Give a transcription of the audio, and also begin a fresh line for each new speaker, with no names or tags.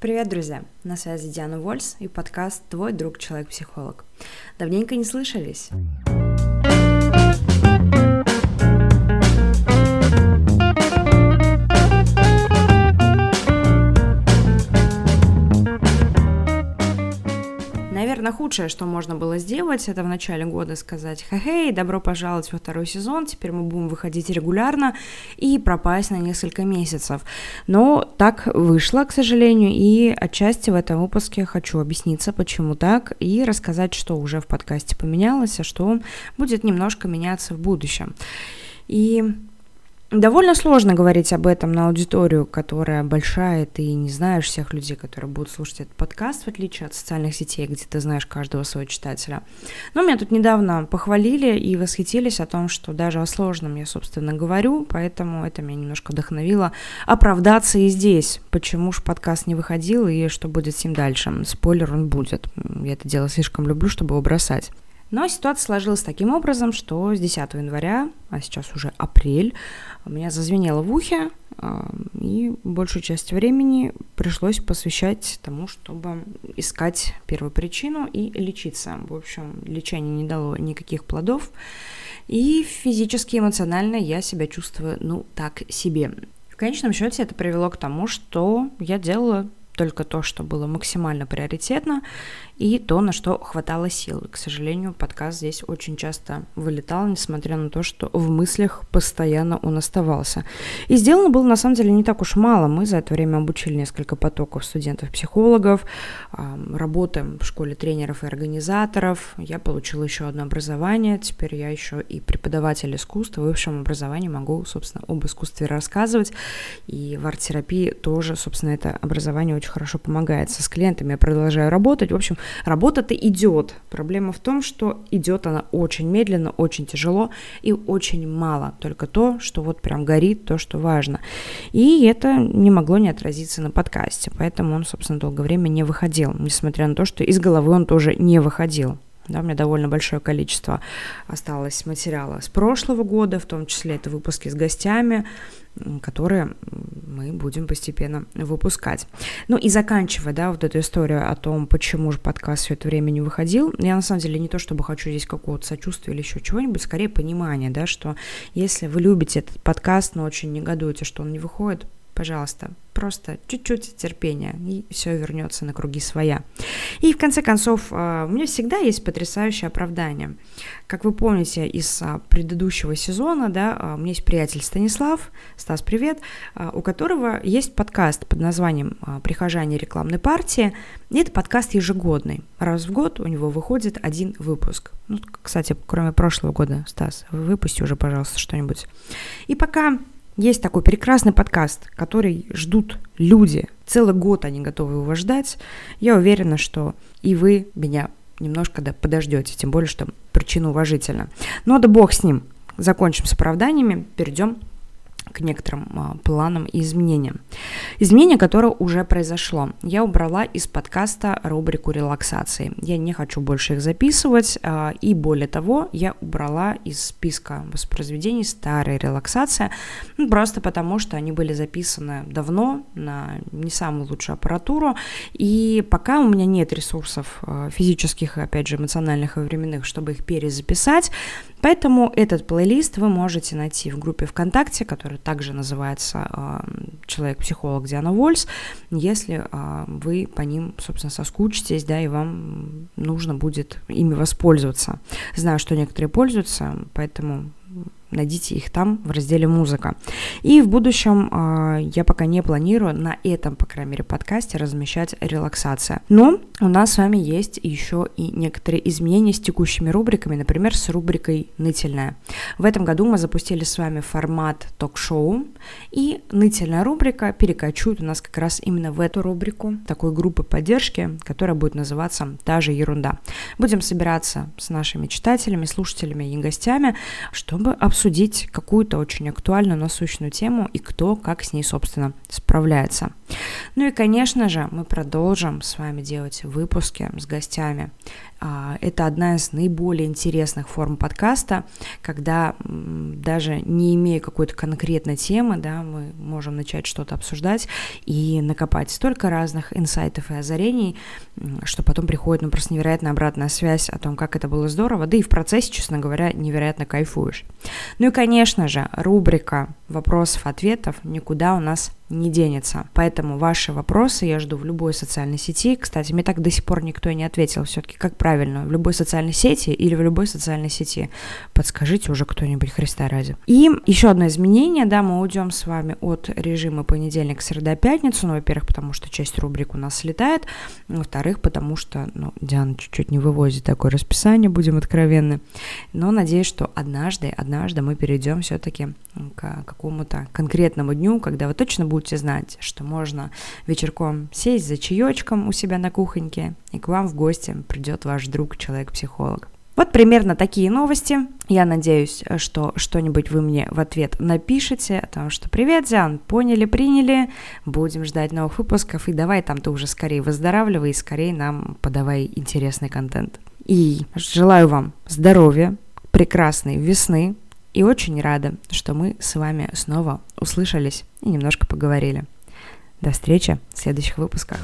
Привет, друзья! На связи Диана Вольс и подкаст «Твой друг-человек-психолог». Давненько не слышались. Наверное, худшее, что можно было сделать, это в начале года сказать «Хе-хей, добро пожаловать во второй сезон, теперь мы будем выходить регулярно» и пропасть на несколько месяцев. Но так вышло, к сожалению, и отчасти в этом выпуске хочу объясниться, почему так, и рассказать, что уже в подкасте поменялось, а что будет немножко меняться в будущем. И Довольно сложно говорить об этом на аудиторию, которая большая, ты не знаешь всех людей, которые будут слушать этот подкаст, в отличие от социальных сетей, где ты знаешь каждого своего читателя. Но меня тут недавно похвалили и восхитились о том, что даже о сложном я, собственно, говорю, поэтому это меня немножко вдохновило оправдаться и здесь, почему же подкаст не выходил и что будет с ним дальше. Спойлер, он будет. Я это дело слишком люблю, чтобы его бросать. Но ситуация сложилась таким образом, что с 10 января, а сейчас уже апрель, у меня зазвенело в ухе, а, и большую часть времени пришлось посвящать тому, чтобы искать первую причину и лечиться. В общем, лечение не дало никаких плодов, и физически, эмоционально я себя чувствую, ну, так себе. В конечном счете это привело к тому, что я делала только то, что было максимально приоритетно, и то, на что хватало сил. К сожалению, подкаст здесь очень часто вылетал, несмотря на то, что в мыслях постоянно он оставался. И сделано было, на самом деле, не так уж мало. Мы за это время обучили несколько потоков студентов-психологов, работаем в школе тренеров и организаторов. Я получила еще одно образование, теперь я еще и преподаватель искусства. В высшем образовании могу, собственно, об искусстве рассказывать. И в арт-терапии тоже, собственно, это образование очень хорошо помогает. Со с клиентами я продолжаю работать. В общем, Работа-то идет. Проблема в том, что идет она очень медленно, очень тяжело и очень мало. Только то, что вот прям горит, то, что важно. И это не могло не отразиться на подкасте. Поэтому он, собственно, долгое время не выходил. Несмотря на то, что из головы он тоже не выходил. Да, у меня довольно большое количество осталось материала с прошлого года, в том числе это выпуски с гостями, которые мы будем постепенно выпускать. Ну и заканчивая, да, вот эту историю о том, почему же подкаст все это время не выходил, я на самом деле не то чтобы хочу здесь какого-то сочувствия или еще чего-нибудь, скорее понимание, да, что если вы любите этот подкаст, но очень негодуете, что он не выходит, пожалуйста, просто чуть-чуть терпения, и все вернется на круги своя. И в конце концов, а, у меня всегда есть потрясающее оправдание. Как вы помните из а, предыдущего сезона, да, а, у меня есть приятель Станислав, Стас, привет, у которого есть подкаст под названием «Прихожане рекламной партии». И это подкаст ежегодный. Раз в год у него выходит один выпуск. Ну, кстати, кроме прошлого года, Стас, выпусти уже, пожалуйста, что-нибудь. И пока есть такой прекрасный подкаст, который ждут люди. Целый год они готовы его ждать. Я уверена, что и вы меня немножко да, подождете, тем более, что причина уважительна. Но да бог с ним. Закончим с оправданиями, перейдем к некоторым а, планам и изменениям. Изменение, которое уже произошло. Я убрала из подкаста рубрику релаксации. Я не хочу больше их записывать. А, и более того, я убрала из списка воспроизведений старые релаксации, ну, просто потому что они были записаны давно на не самую лучшую аппаратуру. И пока у меня нет ресурсов а, физических, опять же, эмоциональных и временных, чтобы их перезаписать, Поэтому этот плейлист вы можете найти в группе ВКонтакте, которая также называется э, «Человек-психолог Диана Вольс», если э, вы по ним, собственно, соскучитесь, да, и вам нужно будет ими воспользоваться. Знаю, что некоторые пользуются, поэтому найдите их там в разделе «Музыка». И в будущем э, я пока не планирую на этом, по крайней мере, подкасте размещать релаксация. Но у нас с вами есть еще и некоторые изменения с текущими рубриками, например, с рубрикой «Нытельная». В этом году мы запустили с вами формат ток-шоу, и нытельная рубрика перекочует у нас как раз именно в эту рубрику, такой группы поддержки, которая будет называться «Та же ерунда». Будем собираться с нашими читателями, слушателями и гостями, чтобы обсудить обсудить какую-то очень актуальную, насущную тему и кто как с ней, собственно, справляется. Ну и, конечно же, мы продолжим с вами делать выпуски с гостями А, это одна из наиболее интересных форм подкаста, когда даже не имея какой-то конкретной темы, да, мы можем начать что-то обсуждать и накопать столько разных инсайтов и озарений, что потом приходит, ну, просто невероятная обратная связь о том, как это было здорово, да и в процессе, честно говоря, невероятно кайфуешь. Ну и, конечно же, рубрика вопросов-ответов никуда у нас не денется. Поэтому ваши вопросы я жду в любой социальной сети. Кстати, мне так до сих пор никто не ответил все-таки, как правильно, в любой социальной сети или в любой социальной сети. Подскажите уже кто-нибудь, Христа ради. И еще одно изменение, да, мы уйдем с вами от режима понедельник, среда, пятницу, ну, во-первых, потому что часть рубрик у нас слетает, во-вторых, потому что, ну, Диана чуть-чуть не вывозит такое расписание, будем откровенны, но надеюсь, что однажды, однажды мы перейдем все-таки к какому-то конкретному дню, когда вы точно будете знать, что можно вечерком сесть за чаечком у себя на кухоньке, и к вам в гости придет ваш друг, человек-психолог. Вот примерно такие новости. Я надеюсь, что что-нибудь вы мне в ответ напишите о том, что «Привет, Диан, поняли, приняли, будем ждать новых выпусков, и давай там ты уже скорее выздоравливай, и скорее нам подавай интересный контент». И желаю вам здоровья, прекрасной весны, и очень рада, что мы с вами снова услышались и немножко поговорили. До встречи в следующих выпусках.